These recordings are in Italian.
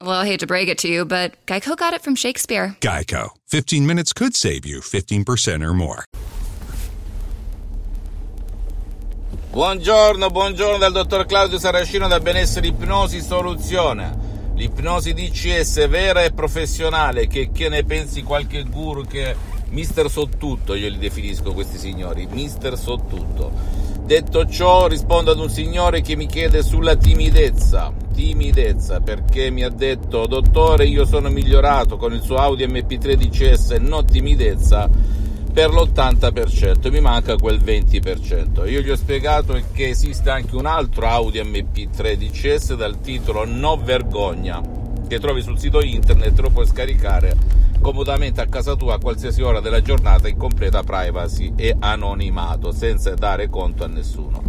Well, I hate to break it to you, but Geico got it from Shakespeare. Geico. 15 minutes could save you 15% or more. Buongiorno, buongiorno dal dottor Claudio Saracino da Benessere Ipnosi Soluzione. L'ipnosi DCS vera e professionale, che, che ne pensi qualche guru che mister sottutto, io li definisco questi signori, mister sottutto. Detto ciò, rispondo ad un signore che mi chiede sulla timidezza. Timidezza, perché mi ha detto, dottore, io sono migliorato con il suo Audi MP3 DCS, no timidezza per l'80%, mi manca quel 20%. Io gli ho spiegato che esiste anche un altro Audi MP3 DCS dal titolo No Vergogna, che trovi sul sito internet, lo puoi scaricare comodamente a casa tua a qualsiasi ora della giornata in completa privacy e anonimato, senza dare conto a nessuno.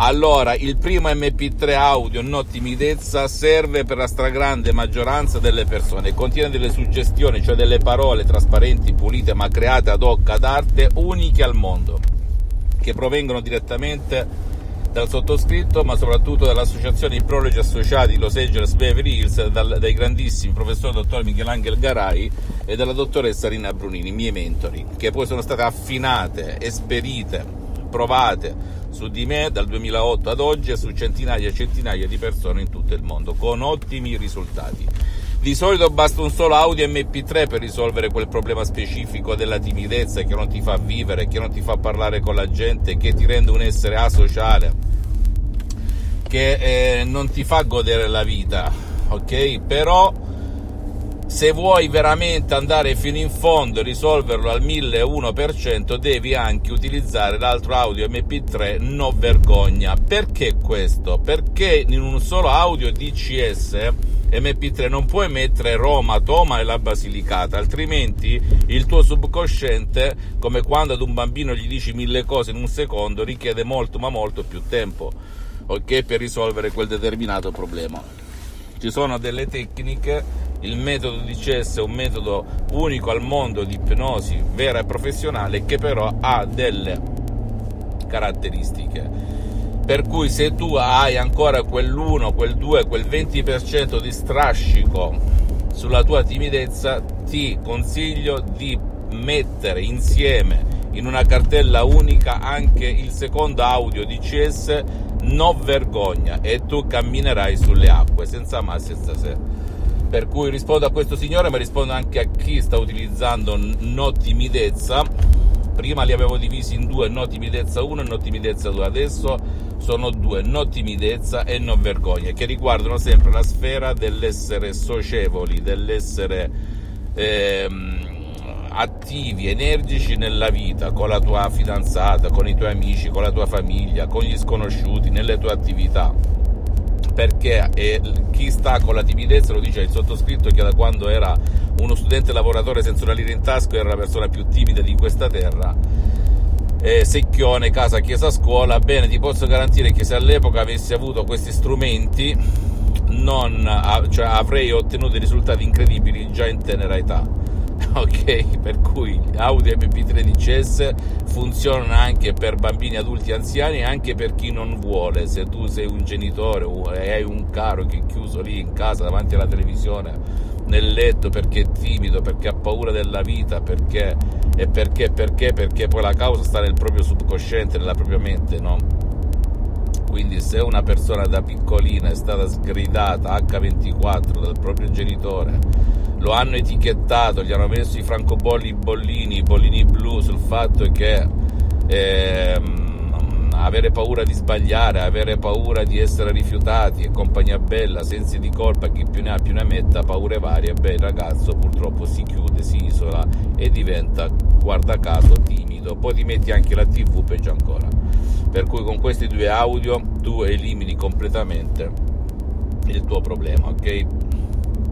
Allora, il primo MP3 audio no timidezza serve per la stragrande maggioranza delle persone, contiene delle suggestioni, cioè delle parole trasparenti, pulite ma create ad hoc ad arte, uniche al mondo, che provengono direttamente dal sottoscritto, ma soprattutto dall'associazione I Prologi Associati Los Angeles Beverly Hills, dal, dai grandissimi professor dottor Michelangelo Garai e dalla dottoressa Rina Brunini, miei mentori, che poi sono state affinate, esperite, provate su di me dal 2008 ad oggi e su centinaia e centinaia di persone in tutto il mondo, con ottimi risultati. Di solito basta un solo audio MP3 per risolvere quel problema specifico della timidezza che non ti fa vivere, che non ti fa parlare con la gente, che ti rende un essere asociale, che eh, non ti fa godere la vita, ok? Però se vuoi veramente andare fino in fondo e risolverlo al 1001%, devi anche utilizzare l'altro audio MP3 no vergogna. Perché questo? Perché in un solo audio DCS MP3 non puoi mettere Roma, Toma e la Basilicata, altrimenti il tuo subconsciente, come quando ad un bambino gli dici mille cose in un secondo, richiede molto ma molto più tempo, ok, per risolvere quel determinato problema. Ci sono delle tecniche il metodo DCS è un metodo unico al mondo di ipnosi vera e professionale che però ha delle caratteristiche. Per cui se tu hai ancora quell'1, quel 2, quel 20% di strascico sulla tua timidezza, ti consiglio di mettere insieme in una cartella unica anche il secondo audio DCS No vergogna e tu camminerai sulle acque senza ma senza se. Per cui rispondo a questo signore ma rispondo anche a chi sta utilizzando no timidezza. Prima li avevo divisi in due no timidezza 1 e no timidezza 2 adesso sono due no timidezza e no vergogna che riguardano sempre la sfera dell'essere socievoli dell'essere ehm, attivi, energici nella vita, con la tua fidanzata, con i tuoi amici, con la tua famiglia, con gli sconosciuti, nelle tue attività perché chi sta con la timidezza, lo dice il sottoscritto, che da quando era uno studente lavoratore senza una lira in tasca era la persona più timida di questa terra. Eh, secchione, casa, chiesa, scuola. Bene, ti posso garantire che se all'epoca avessi avuto questi strumenti, non, cioè, avrei ottenuto risultati incredibili già in tenera età ok? Per cui Audi MP3 DCS funzionano anche per bambini, adulti, anziani e anche per chi non vuole. Se tu sei un genitore e hai un caro che è chiuso lì in casa davanti alla televisione nel letto perché è timido, perché ha paura della vita, perché e perché, perché, perché poi la causa sta nel proprio subconsciente, nella propria mente, no? Quindi se una persona da piccolina è stata sgridata H24 dal proprio genitore lo hanno etichettato, gli hanno messo i francobolli bollini, i bollini blu sul fatto che ehm, avere paura di sbagliare, avere paura di essere rifiutati e compagnia bella, sensi di colpa, chi più ne ha più ne metta, paure varie, beh il ragazzo purtroppo si chiude, si isola e diventa, guarda caso, timido. Poi ti metti anche la tv, peggio ancora. Per cui con questi due audio tu elimini completamente il tuo problema, ok?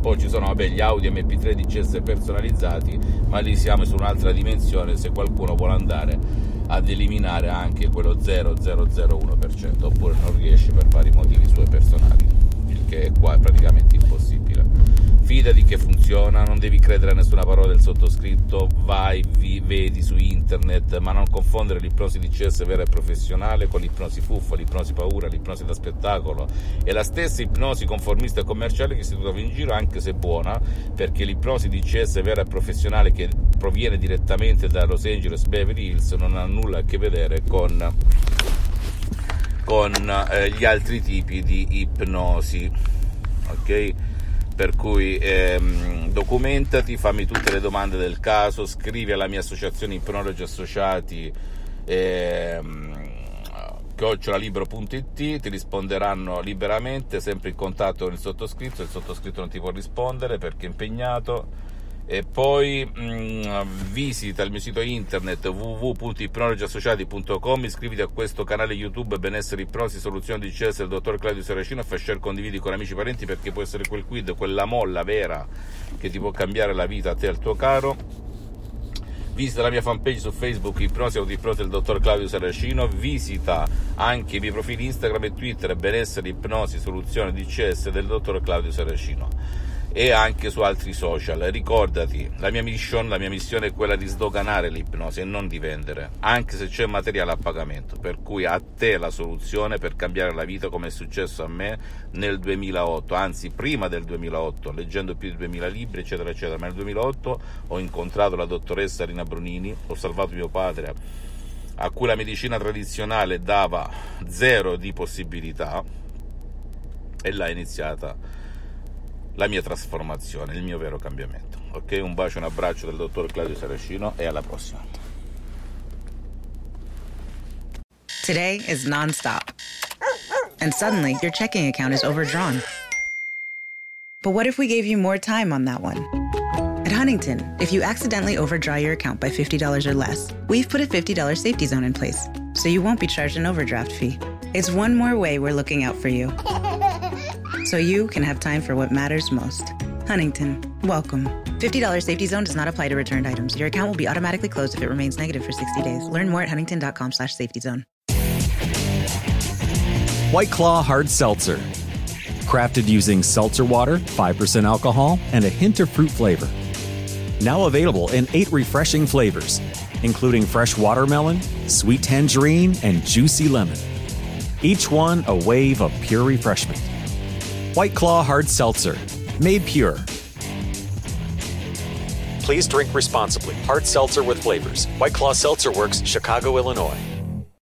Poi ci sono vabbè, gli Audi MP3 DCS personalizzati, ma lì siamo su un'altra dimensione se qualcuno vuole andare ad eliminare anche quello 0,001% oppure non riesce per vari motivi suoi personali, il che qua è praticamente impossibile fidati che funziona, non devi credere a nessuna parola del sottoscritto, vai, vi, vedi su internet, ma non confondere l'ipnosi di CS vera e professionale con l'ipnosi fuffa, l'ipnosi paura, l'ipnosi da spettacolo. È la stessa ipnosi conformista e commerciale che si trova in giro, anche se buona, perché l'ipnosi di CS vera e professionale che proviene direttamente da Los Angeles Beverly Hills non ha nulla a che vedere con, con eh, gli altri tipi di ipnosi. Ok? Per cui ehm, documentati, fammi tutte le domande del caso, scrivi alla mia associazione Ipnologi Associati ehm, chiocciolalibro.it ti risponderanno liberamente, sempre in contatto con il sottoscritto, il sottoscritto non ti può rispondere perché è impegnato e poi mh, mm, visita il mio sito internet www.ipnologiassociati.com iscriviti a questo canale youtube benessere ipnosi soluzione di CS del dottor Claudio Saracino e share condividi con amici e parenti perché può essere quel quid quella molla vera che ti può cambiare la vita a te e al tuo caro. Visita la mia fanpage su Facebook Ipnosi Autoipnosi del dottor Claudio Saracino, visita anche i miei profili Instagram e Twitter Benessere Ipnosi Soluzione DCS del dottor Claudio Saracino e anche su altri social. Ricordati, la mia mission, la mia missione è quella di sdoganare l'ipnosi e non di vendere, anche se c'è materiale a pagamento, per cui a te la soluzione per cambiare la vita come è successo a me nel 2008, anzi prima del 2008, leggendo più di 2000 libri, eccetera, eccetera, ma nel 2008 ho incontrato la dottoressa Rina Brunini, ho salvato mio padre a cui la medicina tradizionale dava zero di possibilità e l'ha iniziata la mia trasformazione, il mio vero cambiamento. Ok, un bacio, un abbraccio dal dottor Claudio Saracino e alla prossima. Today is nonstop. And suddenly your checking account is overdrawn. But what if we gave you more time on that one? At Huntington, if you accidentally overdraw your account by $50 or less, we've put a $50 safety zone in place, so you won't be charged an overdraft fee. It's one more way we're looking out for you. So you can have time for what matters most. Huntington, welcome. $50 safety zone does not apply to returned items. Your account will be automatically closed if it remains negative for 60 days. Learn more at huntington.com slash safety zone. White Claw Hard Seltzer. Crafted using seltzer water, 5% alcohol, and a hint of fruit flavor. Now available in eight refreshing flavors, including fresh watermelon, sweet tangerine, and juicy lemon. Each one a wave of pure refreshment. White Claw Hard Seltzer, made pure. Please drink responsibly. Hard seltzer with flavors. White Claw Seltzer Works, Chicago, Illinois.